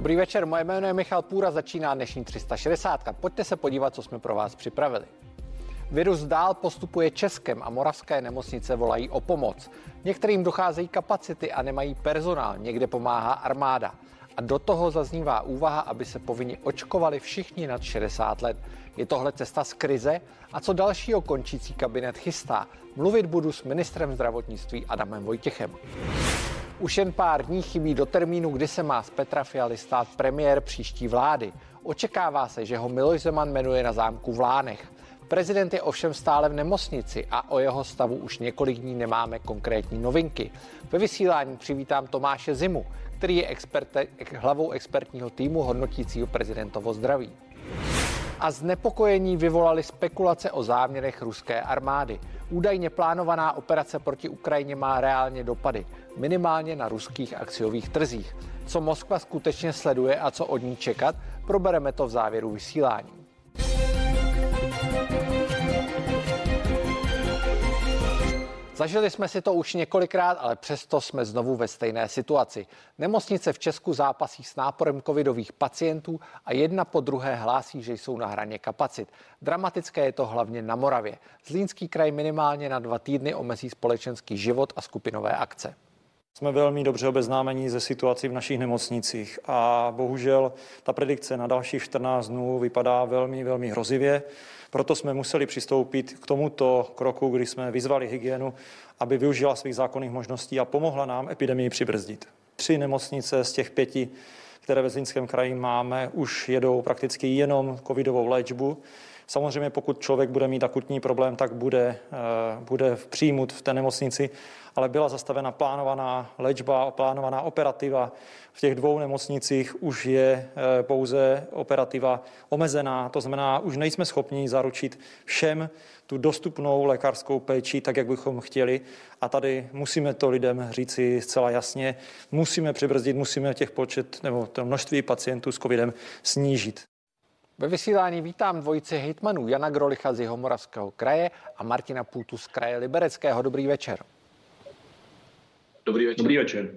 Dobrý večer, moje jméno je Michal Půra, začíná dnešní 360. Pojďte se podívat, co jsme pro vás připravili. Virus dál postupuje Českem a moravské nemocnice volají o pomoc. Některým docházejí kapacity a nemají personál, někde pomáhá armáda. A do toho zaznívá úvaha, aby se povinni očkovali všichni nad 60 let. Je tohle cesta z krize? A co dalšího končící kabinet chystá? Mluvit budu s ministrem zdravotnictví Adamem Vojtěchem. Už jen pár dní chybí do termínu, kdy se má z Petra Fialy stát premiér příští vlády. Očekává se, že ho Miloš Zeman jmenuje na zámku v Lánech. Prezident je ovšem stále v nemocnici a o jeho stavu už několik dní nemáme konkrétní novinky. Ve vysílání přivítám Tomáše Zimu, který je experte, hlavou expertního týmu hodnotícího prezidentovo zdraví. A znepokojení vyvolali spekulace o záměrech ruské armády. Údajně plánovaná operace proti Ukrajině má reálně dopady, minimálně na ruských akciových trzích. Co Moskva skutečně sleduje a co od ní čekat, probereme to v závěru vysílání. Zažili jsme si to už několikrát, ale přesto jsme znovu ve stejné situaci. Nemocnice v Česku zápasí s náporem covidových pacientů a jedna po druhé hlásí, že jsou na hraně kapacit. Dramatické je to hlavně na Moravě. Zlínský kraj minimálně na dva týdny omezí společenský život a skupinové akce. Jsme velmi dobře obeznámení ze situací v našich nemocnicích a bohužel ta predikce na dalších 14 dnů vypadá velmi, velmi hrozivě. Proto jsme museli přistoupit k tomuto kroku, kdy jsme vyzvali hygienu, aby využila svých zákonných možností a pomohla nám epidemii přibrzdit. Tři nemocnice z těch pěti, které ve Zlínském kraji máme, už jedou prakticky jenom covidovou léčbu. Samozřejmě pokud člověk bude mít akutní problém, tak bude, eh, bude přijmut v té nemocnici, ale byla zastavena plánovaná léčba, plánovaná operativa. V těch dvou nemocnicích už je eh, pouze operativa omezená, to znamená, už nejsme schopni zaručit všem tu dostupnou lékařskou péči, tak jak bychom chtěli. A tady musíme to lidem říci zcela jasně, musíme přibrzdit, musíme těch počet nebo to množství pacientů s covidem snížit. Ve vysílání vítám dvojici hejtmanů Jana Grolicha z Jihomoravského kraje a Martina Půtu z kraje Libereckého. Dobrý večer. Dobrý večer. Dobrý večer.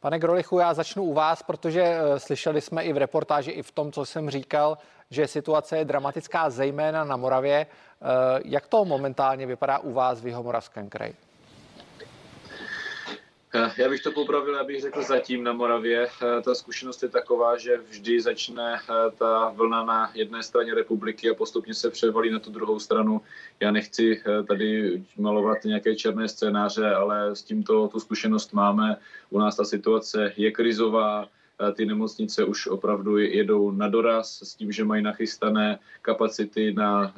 Pane Grolichu, já začnu u vás, protože uh, slyšeli jsme i v reportáži, i v tom, co jsem říkal, že situace je dramatická, zejména na Moravě. Uh, jak to momentálně vypadá u vás v Jihomoravském kraji? Eh, já bych to popravil, abych řekl zatím na Moravě. Eh, ta zkušenost je taková, že vždy začne eh, ta vlna na jedné straně republiky a postupně se převalí na tu druhou stranu. Já nechci tady malovat nějaké černé scénáře, ale s tímto tu zkušenost máme. U nás ta situace je krizová, ty nemocnice už opravdu jedou na doraz s tím, že mají nachystané kapacity na,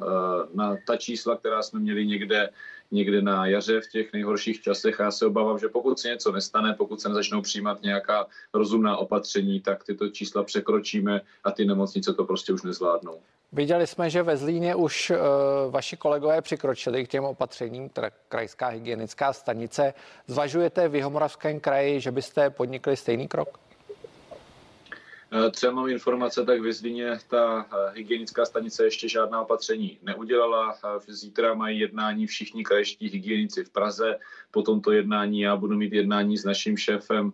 na ta čísla, která jsme měli někde někde na jaře v těch nejhorších časech. Já se obávám, že pokud se něco nestane, pokud se nezačnou přijímat nějaká rozumná opatření, tak tyto čísla překročíme a ty nemocnice to prostě už nezvládnou. Viděli jsme, že ve Zlíně už uh, vaši kolegové přikročili k těm opatřením, teda krajská hygienická stanice. Zvažujete v Jihomoravském kraji, že byste podnikli stejný krok? Eh, třeba mám informace, tak ve Zlíně ta eh, hygienická stanice ještě žádná opatření neudělala. Eh, zítra mají jednání všichni krajští hygienici v Praze. Po tomto jednání já budu mít jednání s naším šéfem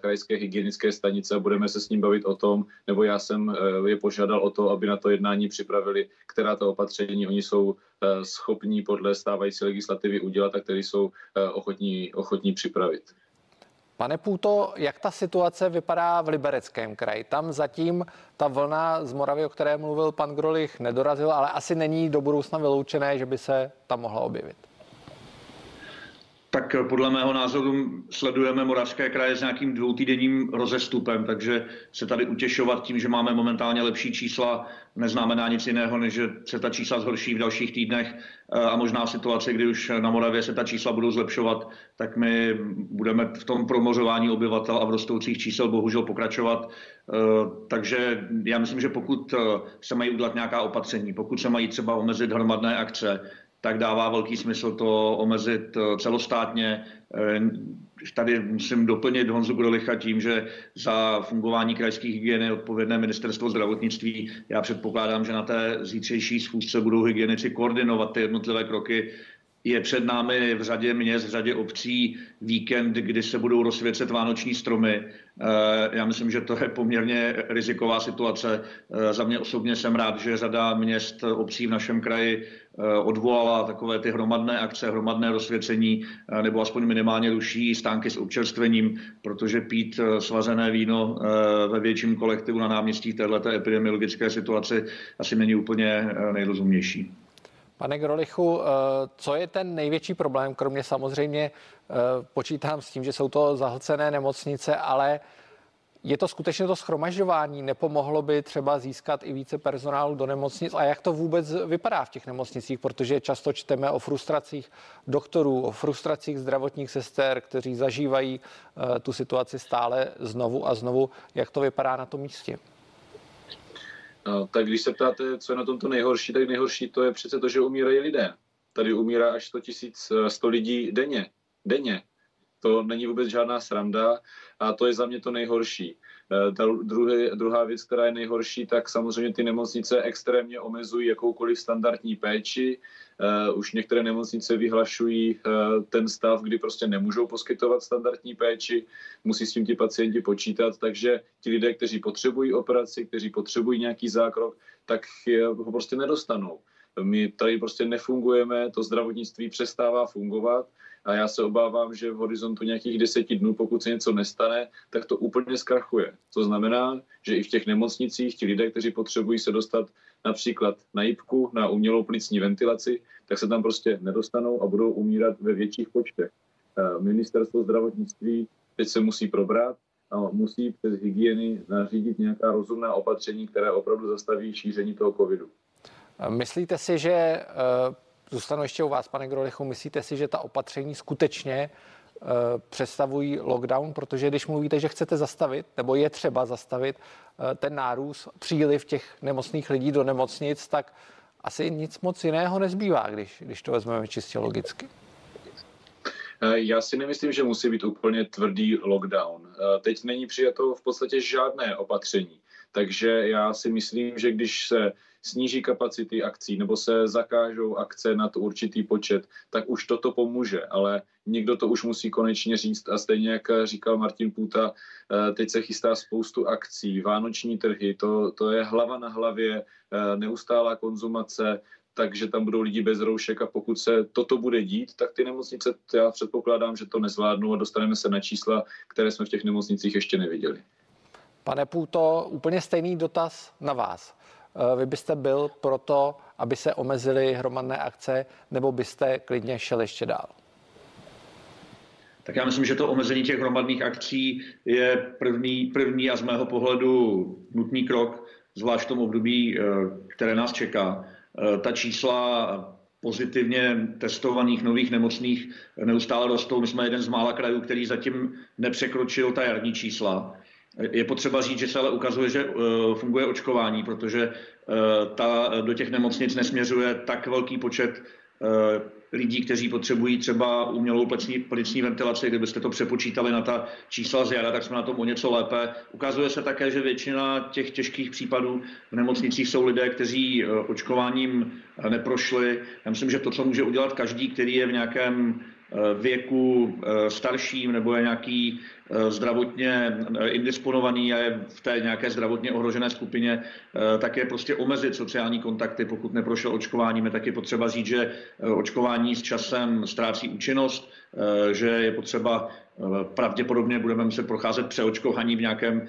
krajské hygienické stanice a budeme se s ním bavit o tom, nebo já jsem je požádal o to, aby na to jednání připravili, která to opatření oni jsou schopní podle stávající legislativy udělat a které jsou ochotní, ochotní připravit. Pane Půto, jak ta situace vypadá v Libereckém kraji? Tam zatím ta vlna z Moravy, o které mluvil pan Grolich, nedorazila, ale asi není do budoucna vyloučené, že by se tam mohla objevit. Tak podle mého názoru sledujeme Moravské kraje s nějakým dvoutýdenním rozestupem, takže se tady utěšovat tím, že máme momentálně lepší čísla, neznamená nic jiného, než že se ta čísla zhorší v dalších týdnech a možná v situaci, kdy už na Moravě se ta čísla budou zlepšovat, tak my budeme v tom promořování obyvatel a v rostoucích čísel bohužel pokračovat. Takže já myslím, že pokud se mají udělat nějaká opatření, pokud se mají třeba omezit hromadné akce, tak dává velký smysl to omezit eh, celostátně. Eh, tady musím doplnit Honzu Grolicha tím, že za fungování krajských hygieny je odpovědné ministerstvo zdravotnictví. Já předpokládám, že na té zítřejší schůzce budou hygienici koordinovat ty jednotlivé kroky je před námi v řadě měst, v řadě obcí víkend, kdy se budou rozsvěcet vánoční stromy. Eh, já myslím, že to je poměrně riziková situace. Za mě osobně jsem rád, že řada měst, obcí v našem kraji odvolala takové ty hromadné akce, hromadné rozsvěcení, nebo aspoň minimálně ruší stánky s občerstvením, protože pít svazené víno ve větším kolektivu na náměstí této epidemiologické situaci asi není úplně nejrozumnější. Pane Grolichu, co je ten největší problém, kromě samozřejmě počítám s tím, že jsou to zahlcené nemocnice, ale je to skutečně to schromažďování? Nepomohlo by třeba získat i více personálu do nemocnic? A jak to vůbec vypadá v těch nemocnicích? Protože často čteme o frustracích doktorů, o frustracích zdravotních sester, kteří zažívají uh, tu situaci stále znovu a znovu. Jak to vypadá na tom místě? No, tak když se ptáte, co je na tomto nejhorší, tak nejhorší to je přece to, že umírají lidé. Tady umírá až 100, 000, 100 lidí denně. Denně. To není vůbec žádná sranda a to je za mě to nejhorší. Eh, ta druhý, druhá věc, která je nejhorší, tak samozřejmě ty nemocnice extrémně omezují jakoukoliv standardní péči. Uh, už některé nemocnice vyhlašují uh, ten stav, kdy prostě nemůžou poskytovat standardní péči, musí s tím ti pacienti počítat, takže ti lidé, kteří potřebují operaci, kteří potřebují nějaký zákrok, tak ho prostě nedostanou. My tady prostě nefungujeme, to zdravotnictví přestává fungovat a já se obávám, že v horizontu nějakých deseti dnů, pokud se něco nestane, tak to úplně zkrachuje. To znamená, že i v těch nemocnicích ti lidé, kteří potřebují se dostat například na jibku, na umělou plicní ventilaci, tak se tam prostě nedostanou a budou umírat ve větších počtech. Eh, ministerstvo zdravotnictví teď se musí probrat a musí přes hygieny nařídit nějaká rozumná opatření, které opravdu zastaví šíření toho covidu. Myslíte si, že eh, Zůstanu ještě u vás, pane Grolichu. Myslíte si, že ta opatření skutečně uh, představují lockdown? Protože když mluvíte, že chcete zastavit, nebo je třeba zastavit uh, ten nárůst, příliv těch nemocných lidí do nemocnic, tak asi nic moc jiného nezbývá, když, když to vezmeme čistě logicky. Eh, já si nemyslím, že musí být úplně tvrdý lockdown. Teď není přijato v podstatě žádné opatření. Takže já si myslím, že když se sníží kapacity akcí nebo se zakážou akce na to určitý počet, tak už toto pomůže, ale někdo to už musí konečně říct a stejně jak říkal Martin Půta, eh, teď se chystá spoustu akcí, vánoční trhy, to, to je hlava na hlavě, eh, neustálá konzumace, takže tam budou lidi bez roušek a pokud se toto bude dít, tak ty nemocnice, já předpokládám, že to nezvládnou a dostaneme se na čísla, které jsme v těch nemocnicích ještě neviděli. Pane Půto, úplně stejný dotaz na vás. Eh, vy byste byl proto, aby se omezily hromadné akce, nebo byste klidně šel ještě dál? Tak já myslím, že to omezení těch hromadných akcí je první, první a z mého pohledu nutný krok, zvlášť v tom období, eh, které nás čeká. Eh, ta čísla pozitivně testovaných nových nemocných neustále rostou. My jsme jeden z mála krajů, který zatím nepřekročil ta jarní čísla. Je potřeba říct, že se ale ukazuje, že eh, funguje očkování, protože eh, ta, do těch nemocnic nesměřuje tak velký počet eh, lidí, kteří potřebují třeba umělou plicní, plicní ventilaci, kdybyste to přepočítali na ta čísla z jara, tak jsme na tom o něco lépe. Ukazuje se také, že většina těch těžkých případů v nemocnicích jsou lidé, kteří očkováním neprošli. Já myslím, že to, co může udělat každý, který je v nějakém věku starším nebo je nějaký Eh, zdravotně eh, indisponovaný a je v té nějaké zdravotně ohrožené skupině, eh, tak je prostě omezit sociální kontakty, pokud neprošel očkováním. Je taky potřeba říct, že očkování s časem ztrácí účinnost, že je potřeba pravděpodobně budeme muset procházet přeočkování v nějakém,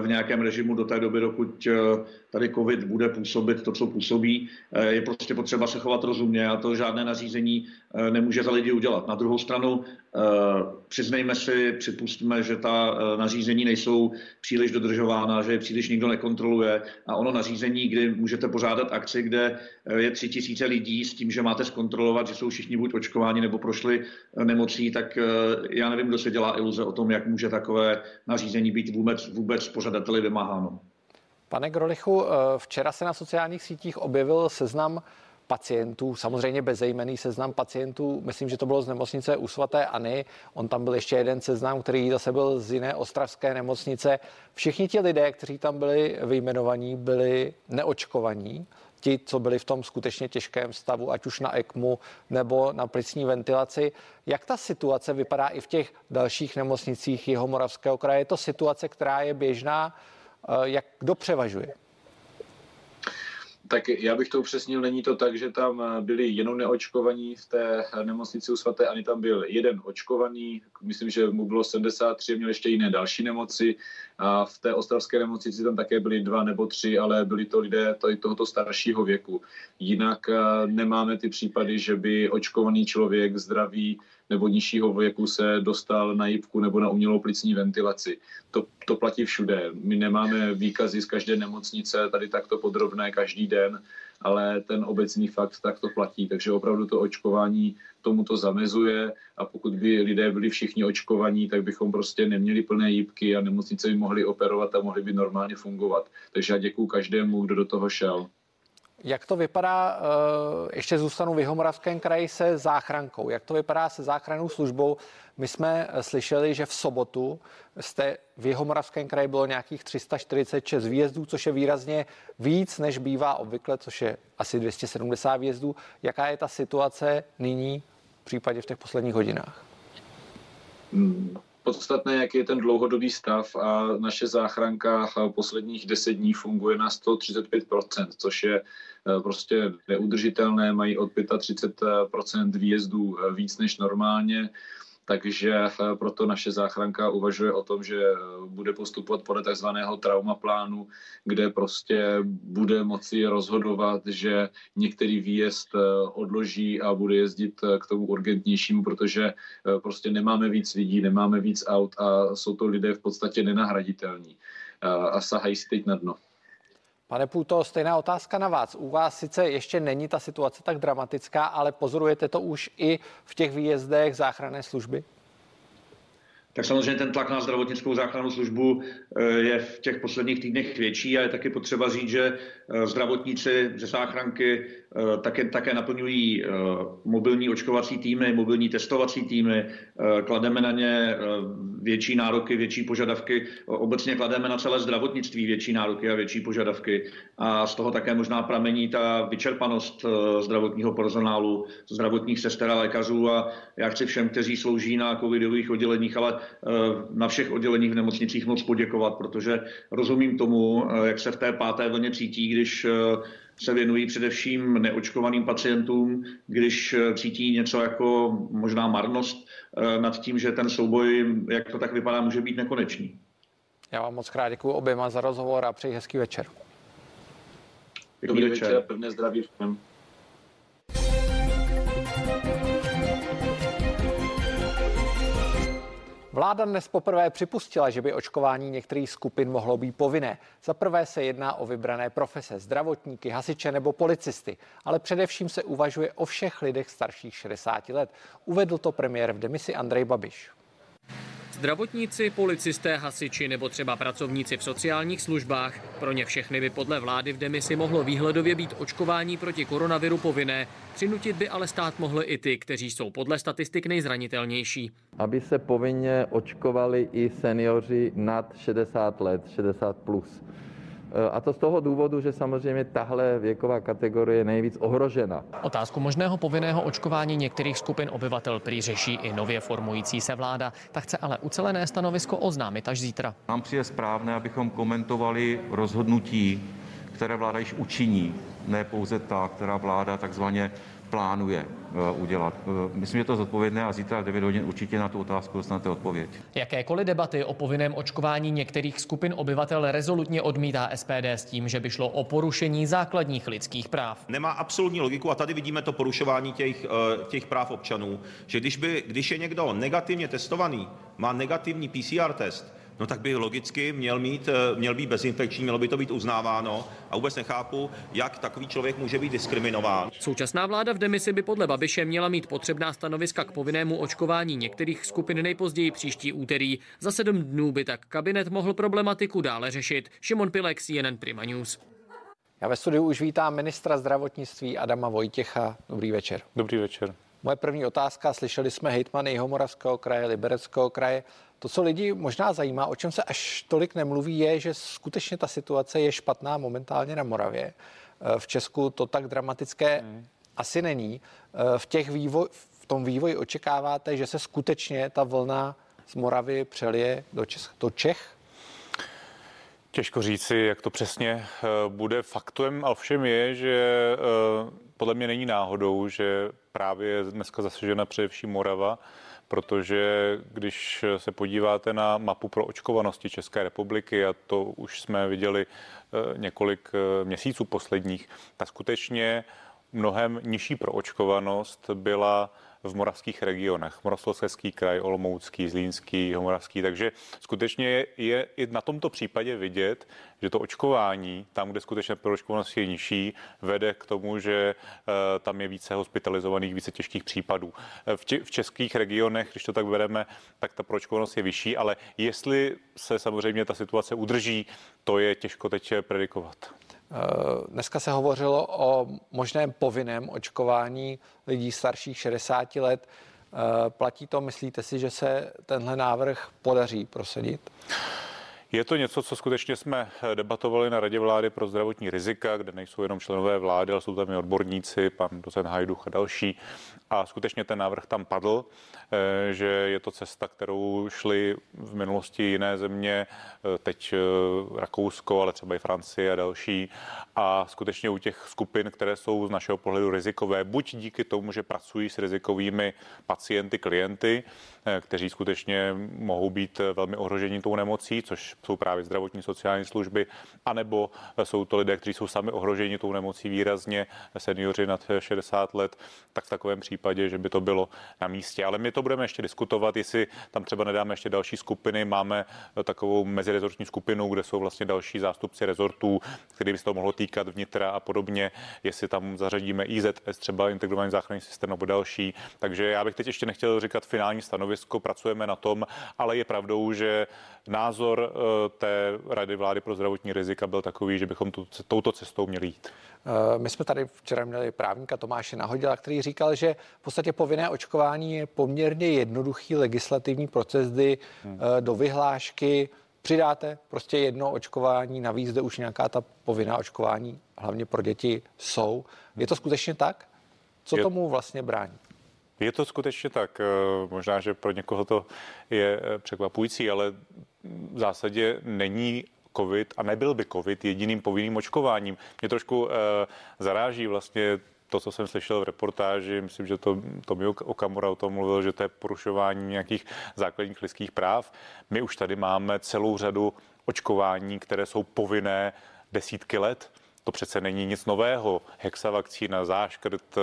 v nějakém režimu do té doby, dokud tady COVID bude působit to, co působí. Je prostě potřeba se chovat rozumně a to žádné nařízení nemůže za lidi udělat. Na druhou stranu přiznejme si, připustíme, že ta eh, nařízení nejsou příliš dodržována, že je příliš nikdo nekontroluje a ono nařízení, kdy můžete pořádat akci, kde eh, je tři tisíce lidí s tím, že máte zkontrolovat, že jsou všichni buď očkováni nebo prošli eh, nemocí, tak já nevím, kdo se dělá iluze o tom, jak může takové nařízení být vůbec, vůbec pořadateli vymáháno. Pane Grolichu, včera se na sociálních sítích objevil seznam pacientů, samozřejmě bezejmený seznam pacientů, myslím, že to bylo z nemocnice u svatéAny, on tam byl ještě jeden seznam, který zase byl z jiné ostravské nemocnice. Všichni ti lidé, kteří tam byli vyjmenovaní, byli neočkovaní. Ti, co byli v tom skutečně těžkém stavu, ať už na ECMu nebo na plicní ventilaci. Jak ta situace vypadá i v těch dalších nemocnicích Jihomoravského kraje? Je to situace, která je běžná? Jak kdo převažuje? Tak já bych to upřesnil, není to tak, že tam byli jenom neočkovaní v té nemocnici u svaté, ani tam byl jeden očkovaný, myslím, že mu bylo 73, měl ještě jiné další nemoci a v té ostravské nemocnici tam také byli dva nebo tři, ale byli to lidé tohoto staršího věku. Jinak eh, nemáme ty případy, že by očkovaný člověk zdravý nebo nižšího věku se dostal na jibku nebo na umělou plicní ventilaci. To, to platí všude. My nemáme výkazy z každé nemocnice tady takto podrobné každý den, ale ten obecný fakt tak to platí. Takže opravdu to očkování tomuto zamezuje a pokud by lidé byli všichni očkovaní, tak bychom prostě neměli plné jípky a nemocnice by mohly operovat a mohly by normálně fungovat. Takže já děkuji každému, kdo do toho šel. Jak to vypadá, eh, ještě zůstanu v Jihomoravském kraji se záchrankou, jak to vypadá se záchrannou službou? My jsme eh, slyšeli, že v sobotu jste v Jihomoravském kraji bylo nějakých 346 výjezdů, což je výrazně víc, než bývá obvykle, což je asi 270 výjezdů. Jaká je ta situace nyní v případě v těch posledních hodinách? Hmm podstatné, jaký je ten dlouhodobý stav a naše záchranka posledních 10 dní funguje na 135%, což je eh, prostě neudržitelné, mají od 35% výjezdů eh, víc než normálně takže eh, proto naše záchranka uvažuje o tom, že eh, bude postupovat podle takzvaného traumaplánu, kde prostě bude moci rozhodovat, že některý výjezd eh, odloží a bude jezdit k tomu urgentnějšímu, protože prostě nemáme víc lidí, nemáme víc aut a jsou to lidé v podstatě nenahraditelní a sahají si teď na dno. Pane Půto, stejná otázka na vás. U vás sice ještě není ta situace tak dramatická, ale pozorujete to už i v těch výjezdech záchranné služby? Tak samozřejmě ten tlak na zdravotnickou záchrannou službu eh, je v těch posledních týdnech větší a je taky potřeba říct, že eh, zdravotníci ze záchranky eh, také, také naplňují mobilní očkovací týmy, mobilní testovací týmy, klademe na ně větší nároky, větší požadavky, obecně klademe na celé zdravotnictví větší nároky a větší požadavky. A z toho také možná pramení ta vyčerpanost zdravotního personálu, zdravotních sester a lékařů. A já chci všem, kteří slouží na covidových odděleních, ale na všech odděleních v nemocnicích moc poděkovat, protože rozumím tomu, eh, jak se v té páté vlně cítí, když eh, se věnují především neočkovaným pacientům, když cítí něco jako možná marnost nad tím, že ten souboj, jak to tak vypadá, může být nekonečný. Já vám moc krát děkuji oběma za rozhovor a přeji hezký večer. Dobrý večer, pevné zdraví všem. Vláda dnes poprvé připustila, že by očkování některých skupin mohlo být povinné. Za prvé se jedná o vybrané profese, zdravotníky, hasiče nebo policisty, ale především se uvažuje o všech lidech starších 60 let. Uvedl to premiér v demisi Andrej Babiš. Zdravotníci, policisté, hasiči nebo třeba pracovníci v sociálních službách. Pro ně všechny by podle vlády v demisi mohlo výhledově být očkování proti koronaviru povinné. Přinutit by ale stát mohli i ty, kteří jsou podle statistik nejzranitelnější. Aby se povinně očkovali i seniori nad 60 let, 60 plus. A to z toho důvodu, že samozřejmě tahle věková kategorie je nejvíc ohrožena. Otázku možného povinného očkování některých skupin obyvatel prý řeší i nově formující se vláda. Ta chce ale ucelené stanovisko oznámit až zítra. Nám přijde správné, abychom komentovali rozhodnutí, které vláda již učiní, ne pouze ta, která vláda takzvaně plánuje eh, udělat. Eh, myslím, že to je zodpovědné a zítra v 9 hodin určitě na tu otázku dostanete odpověď. Jakékoliv debaty o povinném očkování některých skupin obyvatel rezolutně odmítá SPD s tím, že by šlo o porušení základních lidských práv. Nemá absolutní logiku a tady vidíme to porušování těch, eh, těch práv občanů, že když, by, když je někdo negativně testovaný, má negativní PCR test, no tak by logicky měl, mít, eh, měl být bezinfekční, mělo by to být uznáváno a vůbec nechápu, jak takový člověk může být diskriminován. Současná vláda v demisi by podle Babiše měla mít potřebná stanoviska k povinnému očkování některých skupin nejpozději příští úterý. Za sedm dnů by tak kabinet mohl problematiku dále řešit. Šimon Pilek, CNN Prima News. Já ve studiu už vítám ministra zdravotnictví Adama Vojtěcha. Dobrý večer. Dobrý večer. Moje první otázka, slyšeli jsme hejtmany Jihomoravského kraje, Libereckého kraje. To, co lidi možná zajímá, o čem se až tolik nemluví, je, že skutečně ta situace je špatná momentálně na Moravě. V Česku to tak dramatické hmm. asi není. V, těch vývoj, v tom vývoji očekáváte, že se skutečně ta vlna z Moravy přelije do, Čech, do Čech? Těžko říci, jak to přesně bude. Faktem ale všem je, že podle mě není náhodou, že právě je dneska zasažena především Morava, protože když se podíváte na mapu pro očkovanosti České republiky, a to už jsme viděli eh, několik eh, měsíců posledních, tak skutečně mnohem nižší proočkovanost byla v moravských regionech. Moravskoslezský kraj, Olomoucký, Zlínský, Moravský. Takže skutečně je i na tomto případě vidět, že to očkování, tam, kde skutečně proočkovanost je nižší, vede k tomu, že eh, tam je více hospitalizovaných, více těžkých případů. Eh, v, v českých regionech, když to tak bereme, tak ta proočkovanost je vyšší, ale jestli se samozřejmě ta situace udrží, to je těžko teď predikovat. Eh, dneska se hovořilo o možném povinném očkování lidí starších 60 let. Eh, platí to, myslíte si, že se tenhle návrh podaří prosadit? Je to něco, co skutečně jsme debatovali na Radě vlády pro zdravotní rizika, kde nejsou jenom členové vlády, ale jsou tam i odborníci, pan docent Hajduch a další. A skutečně ten návrh tam padl, eh, že je to cesta, kterou šly v minulosti jiné země, eh, teď eh, Rakousko, ale třeba i Francie a další. A skutečně u těch skupin, které jsou z našeho pohledu rizikové, buď díky tomu, že pracují s rizikovými pacienty, klienty, kteří skutečně mohou být velmi ohroženi tou nemocí, což jsou právě zdravotní sociální služby, anebo jsou to lidé, kteří jsou sami ohroženi tou nemocí výrazně, seniori nad 60 let, tak v takovém případě, že by to bylo na místě. Ale my to budeme ještě diskutovat, jestli tam třeba nedáme ještě další skupiny. Máme takovou mezirezortní skupinu, kde jsou vlastně další zástupci rezortů, který by se to mohlo týkat vnitra a podobně, jestli tam zařadíme IZS, třeba integrovaný záchranný systém nebo další. Takže já bych teď ještě nechtěl říkat finální stanovisko, pracujeme na tom, ale je pravdou, že názor eh, té Rady vlády pro zdravotní rizika byl takový, že bychom tu, touto cestou měli jít. Eh, my jsme tady včera měli právníka Tomáše Nahodila, který říkal, že v podstatě povinné očkování je poměrně jednoduchý legislativní proces, kdy hmm. Do vyhlášky přidáte prostě jedno očkování, navíc zde už nějaká ta povinná očkování, hlavně pro děti, jsou. Je to skutečně tak? Co je... tomu vlastně brání? Je to skutečně tak. Eh, možná, že pro někoho to je překvapující, ale v zásadě není COVID a nebyl by COVID jediným povinným očkováním. Mě trošku uh, zaráží vlastně to, co jsem slyšel v reportáži, myslím, že to Tomio Okamura o tom mluvil, že to je porušování nějakých základních lidských práv. My už tady máme celou řadu očkování, které jsou povinné desítky let. To přece není nic nového. Hexavakcína, záškrt, eh,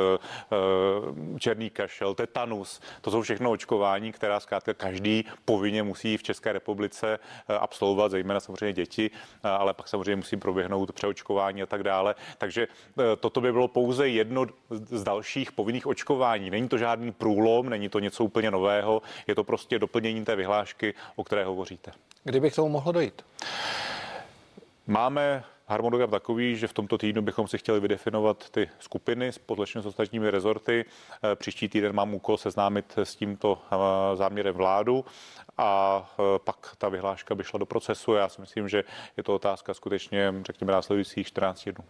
eh, černý kašel, tetanus, to jsou všechno očkování, která zkrátka každý povinně musí v České republice eh, absolvovat, zejména samozřejmě děti, ale pak samozřejmě musí proběhnout přeočkování a tak dále. Takže toto by bylo pouze jedno z dalších povinných očkování. Není to žádný průlom, není to něco úplně nového, je to prostě doplnění té vyhlášky, o které hovoříte. Kdyby k tomu mohlo dojít? Máme harmonogram takový, že v tomto týdnu bychom si chtěli vydefinovat ty skupiny společně s ostatními rezorty. Eh, příští týden mám úkol seznámit s tímto eh, záměrem vládu a eh, pak ta vyhláška by šla do procesu. Já si myslím, že je to otázka skutečně, řekněme, následujících 14 dnů.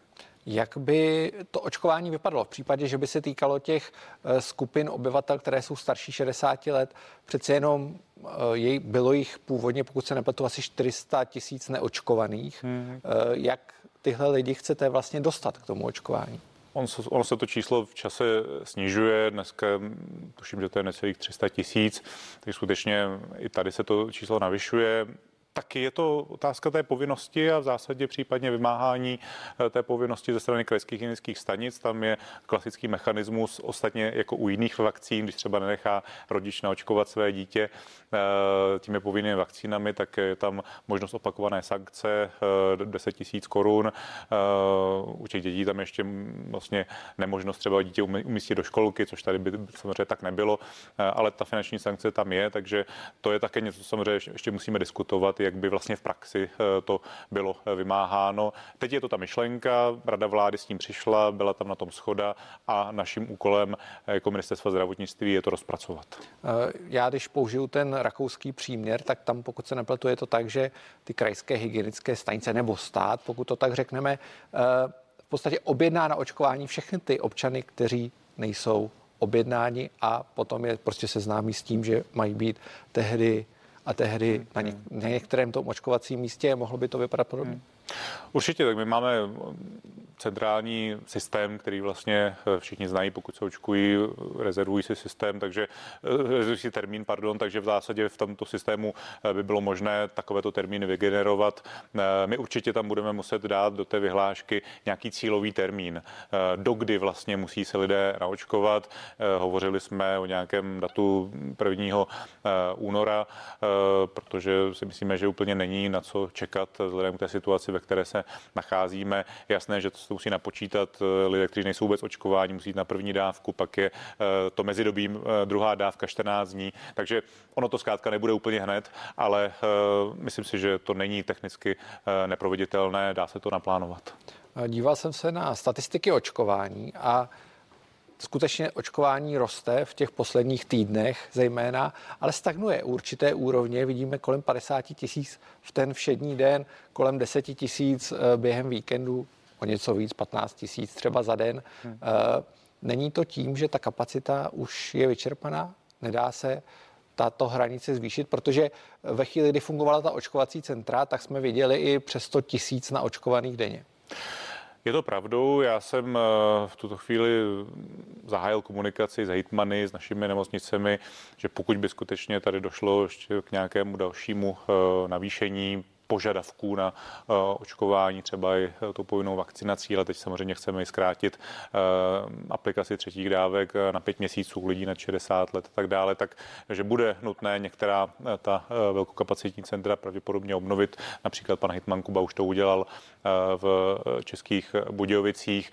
Jak by to očkování vypadalo v případě, že by se týkalo těch skupin obyvatel, které jsou starší 60 let? Přece jenom jej, bylo jich původně, pokud se nepletu, asi 400 tisíc neočkovaných. Hmm. Jak tyhle lidi chcete vlastně dostat k tomu očkování? On se, ono se to číslo v čase snižuje, dneska tuším, že to je necelých 300 tisíc, takže skutečně i tady se to číslo navyšuje. Taky je to otázka té povinnosti a v zásadě případně vymáhání eh, té povinnosti ze strany krajských hygienických stanic. Tam je klasický mechanismus, ostatně jako u jiných vakcín, když třeba nenechá rodič naočkovat své dítě eh, těmi povinnými vakcínami, tak je tam možnost opakované sankce 10 eh, tisíc korun. U těch dětí tam ještě vlastně nemožnost třeba dítě umístit do školky, což tady by samozřejmě tak nebylo, ale ta finanční sankce tam je, takže to je také něco, co samozřejmě ještě musíme diskutovat jak by vlastně v praxi eh, to bylo eh, vymáháno. Teď je to ta myšlenka, Rada vlády s tím přišla, byla tam na tom schoda a naším úkolem eh, jako ministerstva zdravotnictví je to rozpracovat. Já když použiju ten rakouský příměr, tak tam, pokud se nepletu, je to tak, že ty krajské hygienické stanice nebo stát, pokud to tak řekneme, podstatě objedná na očkování všechny ty občany, kteří nejsou objednáni a potom je prostě seznámí s tím, že mají být tehdy a tehdy na, něk- na některém tom očkovacím místě mohlo by to vypadat podobně. Hmm. Určitě, tak my máme centrální systém, který vlastně eh, všichni znají, pokud se očkují, rezervují si systém, takže eh, rezervují si termín, pardon, takže v zásadě v tomto systému eh, by bylo možné takovéto termíny vygenerovat. My určitě tam budeme muset dát do té vyhlášky nějaký cílový termín, dokdy vlastně musí se lidé naočkovat. Hovořili jsme o nějakém datu 1. února, protože si myslíme, že úplně není na co čekat vzhledem k té situaci, ve které se nacházíme. Jasné, že to musí napočítat eh, lidé, kteří nejsou vůbec očkováni, musí jít na první dávku, pak je eh, to mezidobí eh, druhá dávka 14 dní. Takže ono to zkrátka nebude úplně hned, ale myslím si, že to není technicky neproveditelné, dá se to naplánovat. Díval jsem se na statistiky očkování a skutečně očkování roste v těch posledních týdnech zejména, ale stagnuje určité úrovně. Vidíme kolem 50 tisíc v ten všední den, kolem 10 tisíc během víkendu, o něco víc, 15 tisíc třeba za den. Hmm. Eh, není to tím, že ta kapacita už je vyčerpaná? Nedá se tato hranice zvýšit, protože ve chvíli, kdy fungovala ta očkovací centra, tak jsme viděli i přes 100 tisíc na očkovaných denně. Je to pravdou, já jsem eh, v tuto chvíli zahájil komunikaci s hejtmany, s našimi nemocnicemi, že pokud by skutečně tady došlo ještě k nějakému dalšímu eh, navýšení požadavků na uh, očkování, třeba i tou povinnou vakcinací, ale teď samozřejmě chceme i zkrátit uh, aplikaci třetích dávek na pět měsíců lidí na 60 let a tak dále, tak že bude nutné některá ta velkokapacitní centra pravděpodobně obnovit. Například pan Hitman Kuba už to udělal v českých Budějovicích.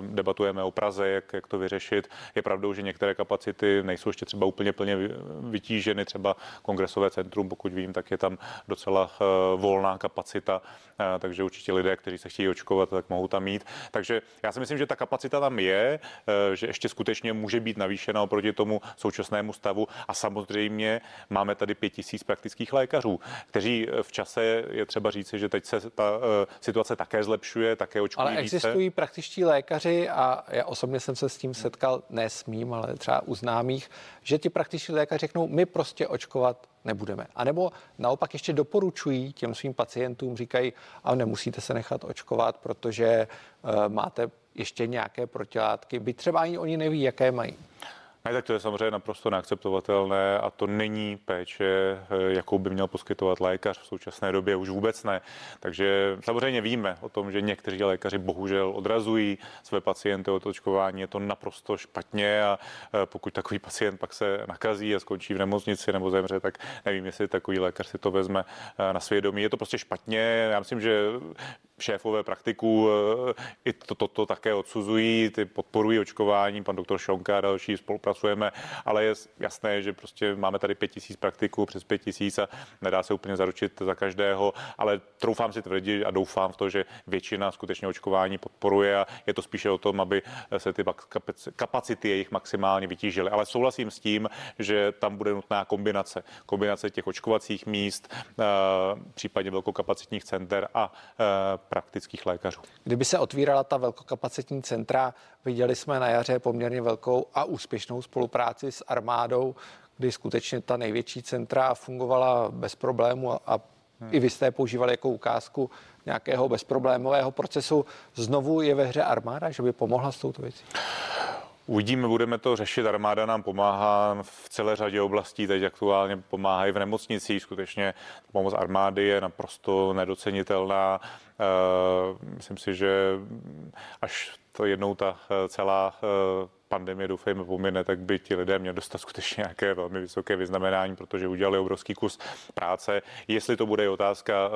Debatujeme o Praze, jak, jak to vyřešit. Je pravdou, že některé kapacity nejsou ještě třeba úplně plně vytíženy, třeba kongresové centrum, pokud vím, tak je tam docela volná kapacita, eh, takže určitě lidé, kteří se chtějí očkovat, tak mohou tam mít. Takže já si myslím, že ta kapacita tam je, eh, že ještě skutečně může být navýšena oproti tomu současnému stavu a samozřejmě máme tady pět tisíc praktických lékařů, kteří eh, v čase je třeba říci, že teď se ta situace také zlepšuje, také očkují Ale existují více. praktičtí lékaři a já osobně jsem se s tím setkal, ne s mým, ale třeba u známých, že ti praktičtí lékaři řeknou, my prostě očkovat nebudeme. A nebo naopak ještě doporučují těm svým pacientům, říkají, a nemusíte se nechat očkovat, protože uh, máte ještě nějaké protilátky, by třeba ani oni neví, jaké mají. Ne, tak to je samozřejmě naprosto neakceptovatelné a to není péče, eh, jakou by měl poskytovat lékař v současné době, už vůbec ne. Takže samozřejmě víme o tom, že někteří lékaři bohužel odrazují své pacienty od očkování. Je to naprosto špatně a eh, pokud takový pacient pak se nakazí a skončí v nemocnici nebo zemře, tak nevím, jestli takový lékař si to vezme eh, na svědomí. Je to prostě špatně. Já myslím, že šéfové praktiků i toto to, to také odsuzují, ty podporují očkování, pan doktor Šonka a další spolupracujeme, ale je jasné, že prostě máme tady pět tisíc praktiků, přes pět tisíc a nedá se úplně zaručit za každého, ale troufám si tvrdit a doufám v to, že většina skutečně očkování podporuje a je to spíše o tom, aby se ty kapacity jejich maximálně vytížily. Ale souhlasím s tím, že tam bude nutná kombinace. Kombinace těch očkovacích míst, eh, případně velkokapacitních center a eh, praktických lékařů. Kdyby se otvírala ta velkokapacitní centra, viděli jsme na jaře poměrně velkou a úspěšnou spolupráci s armádou, kdy skutečně ta největší centra fungovala bez problému a, a hmm. i vy jste používali jako ukázku nějakého bezproblémového procesu. Znovu je ve hře armáda, že by pomohla s touto věcí? Uvidíme, budeme to řešit. Armáda nám pomáhá v celé řadě oblastí. Teď aktuálně pomáhají v nemocnicích. Skutečně pomoc armády je naprosto nedocenitelná. Eh, myslím si, že až to jednou ta eh, celá eh, pandemie doufejme pomine, tak by ti lidé měli dostat skutečně nějaké velmi vysoké vyznamenání, protože udělali obrovský kus práce. Jestli to bude otázka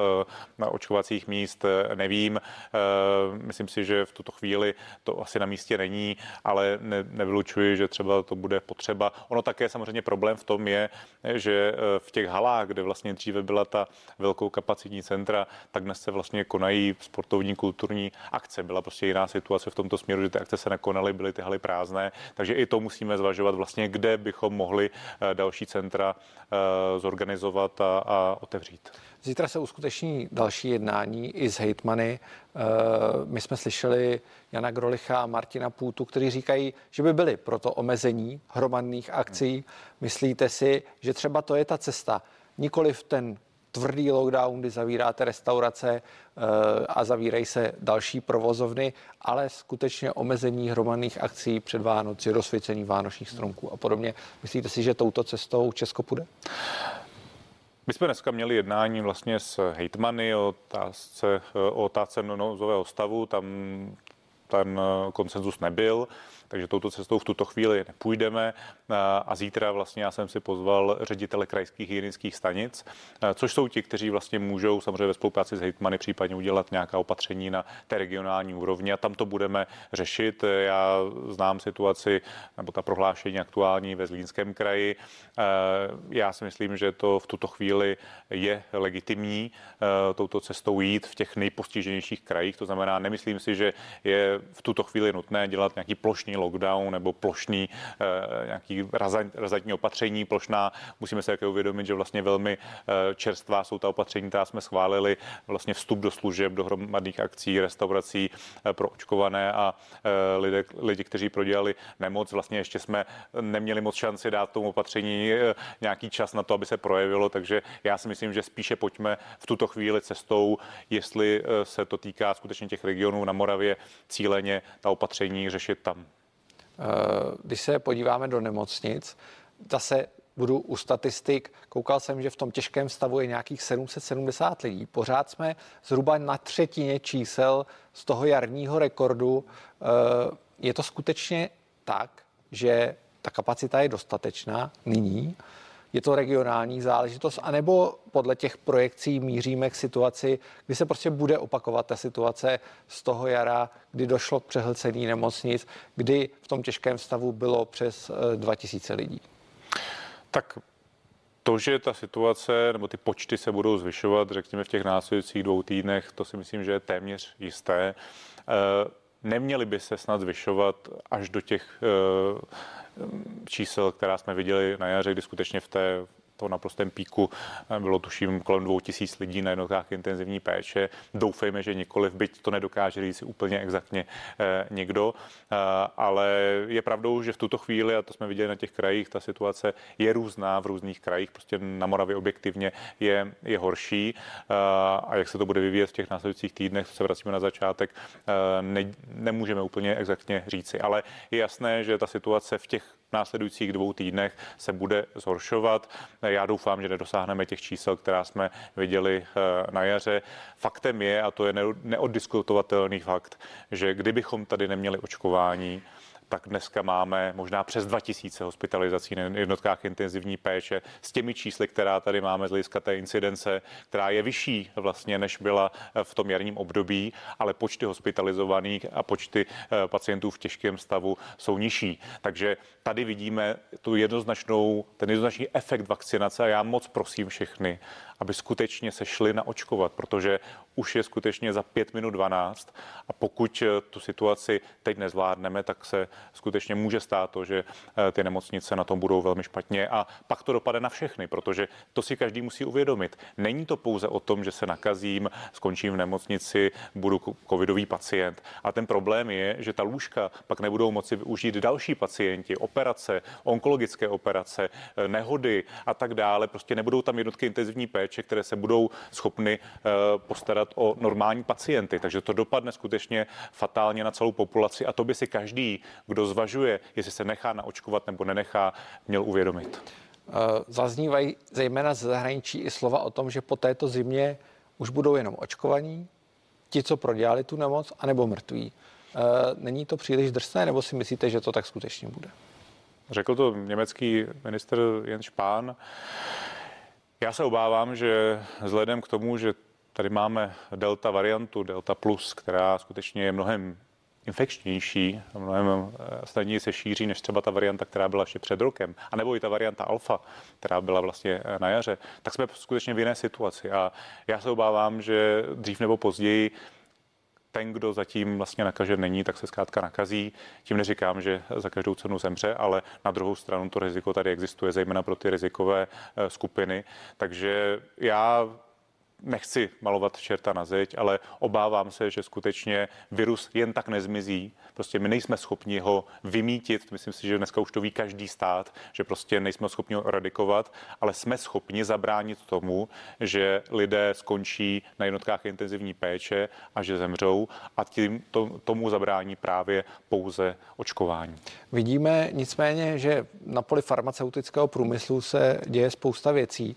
na očkovacích míst, nevím. Myslím si, že v tuto chvíli to asi na místě není, ale ne, nevylučuji, že třeba to bude potřeba. Ono také samozřejmě problém v tom je, že v těch halách, kde vlastně dříve byla ta velkou kapacitní centra, tak dnes se vlastně konají sportovní, kulturní akce. Byla prostě jiná situace v tomto směru, že ty akce se nekonaly, byly ty haly prázdné, takže i to musíme zvažovat vlastně, kde bychom mohli další centra zorganizovat a, a otevřít. Zítra se uskuteční další jednání i s hejtmany. My jsme slyšeli Jana Grolicha a Martina Půtu, kteří říkají, že by byli pro to omezení hromadných akcí. Myslíte si, že třeba to je ta cesta, nikoliv ten tvrdý lockdown, kdy zavíráte restaurace eh, a zavírají se další provozovny, ale skutečně omezení hromadných akcí před Vánoci, rozsvěcení vánočních stromků a podobně. Myslíte si, že touto cestou Česko půjde? My jsme dneska měli jednání vlastně s hejtmany o otázce, o otázce nouzového stavu. Tam ten konsenzus nebyl takže touto cestou v tuto chvíli nepůjdeme. A zítra vlastně já jsem si pozval ředitele krajských hygienických stanic, což jsou ti, kteří vlastně můžou samozřejmě ve spolupráci s hejtmany případně udělat nějaká opatření na té regionální úrovni a tam to budeme řešit. Já znám situaci nebo ta prohlášení aktuální ve Zlínském kraji. Já si myslím, že to v tuto chvíli je legitimní touto cestou jít v těch nejpostiženějších krajích. To znamená, nemyslím si, že je v tuto chvíli nutné dělat nějaký plošný lockdown nebo plošný eh, nějaký razantní opatření plošná. Musíme se také uvědomit, že vlastně velmi eh, čerstvá jsou ta opatření, která jsme schválili, vlastně vstup do služeb, do hromadných akcí, restaurací eh, pro očkované a lidé, lidi, kteří prodělali nemoc. Vlastně ještě jsme neměli moc šanci dát tomu opatření nějaký čas na to, aby se projevilo, takže já si myslím, že spíše pojďme v tuto chvíli cestou, jestli se to týká skutečně těch regionů na Moravě, cíleně ta opatření řešit tam. Eh, když se podíváme do nemocnic, zase budu u statistik, koukal jsem, že v tom těžkém stavu je nějakých 770 lidí. Pořád jsme zhruba na třetině čísel z toho jarního rekordu. Eh, je to skutečně tak, že ta kapacita je dostatečná nyní? Je to regionální záležitost, anebo podle těch projekcí míříme k situaci, kdy se prostě bude opakovat ta situace z toho jara, kdy došlo k přehlcení nemocnic, kdy v tom těžkém stavu bylo přes 2000 eh, lidí. Tak to, že ta situace nebo ty počty se budou zvyšovat, řekněme, v těch následujících dvou týdnech, to si myslím, že je téměř jisté. Neměly by se snad zvyšovat až do těch eh, čísel, která jsme viděli na jaře, kdy skutečně v té to naprostém píku eh, bylo tuším kolem dvou tisíc lidí na jednotkách intenzivní péče. Doufejme, že nikoliv, byť to nedokáže říct úplně exaktně eh, někdo, eh, ale je pravdou, že v tuto chvíli, a to jsme viděli na těch krajích, ta situace je různá v různých krajích, prostě na Moravě objektivně je, je horší. A jak se to bude vyvíjet v těch následujících týdnech, se vracíme na začátek, ne, nemůžeme úplně exaktně říci, ale je jasné, že ta situace v těch následujících dvou týdnech se bude zhoršovat. Já doufám, že nedosáhneme těch čísel, která jsme viděli eh, na jaře. Faktem je, a to je neoddiskutovatelný fakt, že kdybychom tady neměli očkování, tak dneska máme možná přes 2000 hospitalizací na jednotkách intenzivní péče s těmi čísly, která tady máme z hlediska té incidence, která je vyšší vlastně, než byla v tom jarním období, ale počty hospitalizovaných a počty eh, pacientů v těžkém stavu jsou nižší. Takže tady vidíme tu jednoznačnou, ten jednoznačný efekt vakcinace a já moc prosím všechny, aby skutečně se šli naočkovat, protože už je skutečně za 5 minut 12 a pokud eh, tu situaci teď nezvládneme, tak se skutečně může stát to, že eh, ty nemocnice na tom budou velmi špatně a pak to dopadne na všechny, protože to si každý musí uvědomit. Není to pouze o tom, že se nakazím, skončím v nemocnici, budu covidový pacient. A ten problém je, že ta lůžka pak nebudou moci využít další pacienti, operace, onkologické operace, eh, nehody a tak dále. Prostě nebudou tam jednotky intenzivní péče, které se budou schopny postarat postarat o normální pacienty. Takže to dopadne skutečně fatálně na celou populaci a to by si každý, kdo zvažuje, jestli se nechá naočkovat nebo nenechá, měl uvědomit. Eh, zaznívají zejména ze zahraničí i slova o tom, že po této zimě už budou jenom očkovaní, ti, co prodělali tu nemoc, anebo mrtví. Eh, není to příliš drsné, nebo si myslíte, že to tak skutečně bude? Řekl to německý minister Jens Spahn. Já se obávám, že vzhledem k tomu, že Tady máme delta variantu, delta plus, která skutečně je mnohem infekčnější, mnohem eh, snadněji se šíří než třeba ta varianta, která byla ještě před rokem, a nebo i ta varianta alfa, která byla vlastně eh, na jaře, tak jsme skutečně v jiné situaci. A já se obávám, že dřív nebo později ten, kdo zatím vlastně nakažen není, tak se zkrátka nakazí. Tím neříkám, že za každou cenu zemře, ale na druhou stranu to riziko tady existuje, zejména pro ty rizikové eh, skupiny. Takže já nechci malovat čerta na zeď, ale obávám se, že skutečně virus jen tak nezmizí. Prostě my nejsme schopni ho vymítit. Myslím si, že dneska už to ví každý stát, že prostě nejsme schopni ho radikovat, ale jsme schopni zabránit tomu, že lidé skončí na jednotkách intenzivní péče a že zemřou a tím to, tomu zabrání právě pouze očkování. Vidíme nicméně, že na poli farmaceutického průmyslu se děje spousta věcí. E,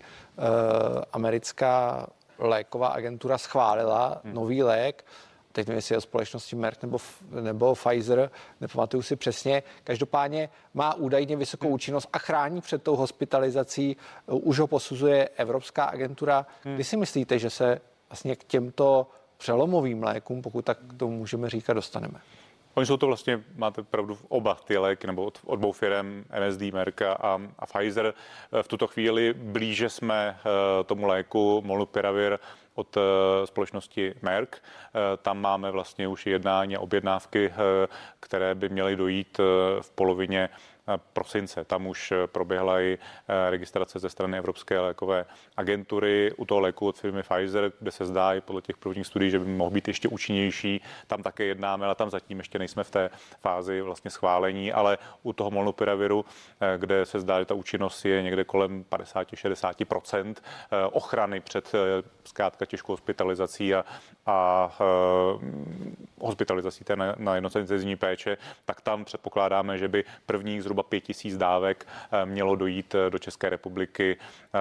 americká léková agentura schválila hmm. nový lék, teď nevím, jestli je o společnosti Merck nebo, nebo Pfizer, nepamatuju si přesně. Každopádně má údajně vysokou hmm. účinnost a chrání před tou hospitalizací. Už ho posuzuje Evropská agentura. Hmm. Kdy si myslíte, že se vlastně k těmto přelomovým lékům, pokud tak to můžeme říkat, dostaneme? Oni jsou to vlastně, máte pravdu, oba ty léky, nebo od, dvou firm, MSD, Merck a, a Pfizer. V tuto chvíli blíže jsme eh, tomu léku Molnupiravir od eh, společnosti Merck. Eh, tam máme vlastně už jednání a objednávky, které by měly dojít v polovině prosince. Tam už proběhla i eh, registrace ze strany Evropské lékové agentury u toho léku od firmy Pfizer, kde se zdá i podle těch prvních studií, že by mohl být ještě účinnější. Tam také jednáme, ale tam zatím ještě nejsme v té fázi vlastně schválení, ale u toho molnupiraviru, eh, kde se zdá, že ta účinnost je někde kolem 50-60 eh, ochrany před zkrátka těžkou hospitalizací a, a hospitalizací té na, na jednotlivé péče, tak tam předpokládáme, že by prvních zhruba zhruba 5 tisíc dávek eh, mělo dojít eh, do České republiky eh,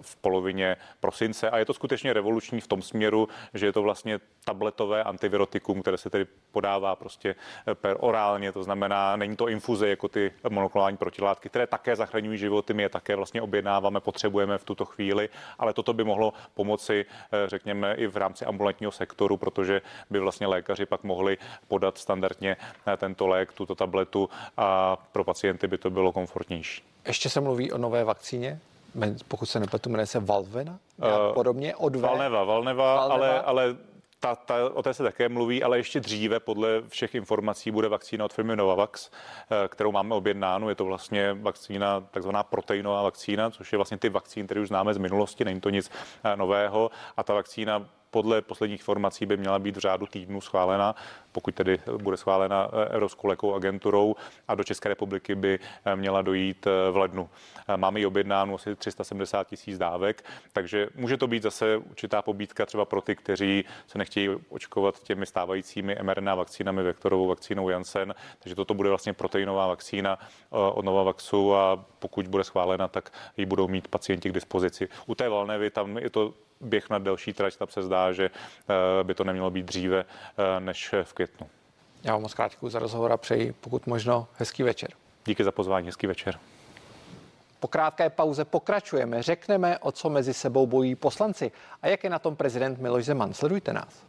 v polovině prosince. A je to skutečně revoluční v tom směru, že je to vlastně tabletové antivirotikum, které se tedy podává prostě per orálně, to znamená, není to infuze jako ty monoklonální protilátky, které také zachraňují životy, my je také vlastně objednáváme, potřebujeme v tuto chvíli, ale toto by mohlo pomoci, řekněme, i v rámci ambulantního sektoru, protože by vlastně lékaři pak mohli podat standardně tento lék, tuto tabletu a pro pacienty pacienty by to bylo komfortnější. Ještě se mluví o nové vakcíně? Pokud se nepletu, jmenuje se Valvena? Uh, podobně od Valneva, Valneva, Valneva. ale, ale ta, ta, o té se také mluví, ale ještě dříve podle všech informací bude vakcína od firmy Novavax, eh, kterou máme objednánu. Je to vlastně vakcína, takzvaná proteinová vakcína, což je vlastně ty vakcíny, které už známe z minulosti, není to nic eh, nového. A ta vakcína podle posledních informací by měla být v řádu týdnu schválena, pokud tedy bude schválena eh, Evropskou lékovou agenturou a do České republiky by eh, měla dojít eh, v lednu. Máme ji objednánu asi 370 tisíc dávek, takže může to být zase určitá pobídka třeba pro ty, kteří se nechtějí očkovat těmi stávajícími mRNA vakcínami, vektorovou vakcínou Janssen, takže toto bude vlastně proteinová vakcína od Novavaxu a pokud bude schválena, tak ji budou mít pacienti k dispozici. U té Valnevy tam je to běh na delší trať, tam se zdá, že eh, by to nemělo být dříve eh, než v květnu. Já vám moc krát za rozhovor a přeji pokud možno hezký večer. Díky za pozvání, hezký večer. Po krátké pauze pokračujeme. Řekneme, o co mezi sebou bojí poslanci a jak je na tom prezident Miloš Zeman. Sledujte nás.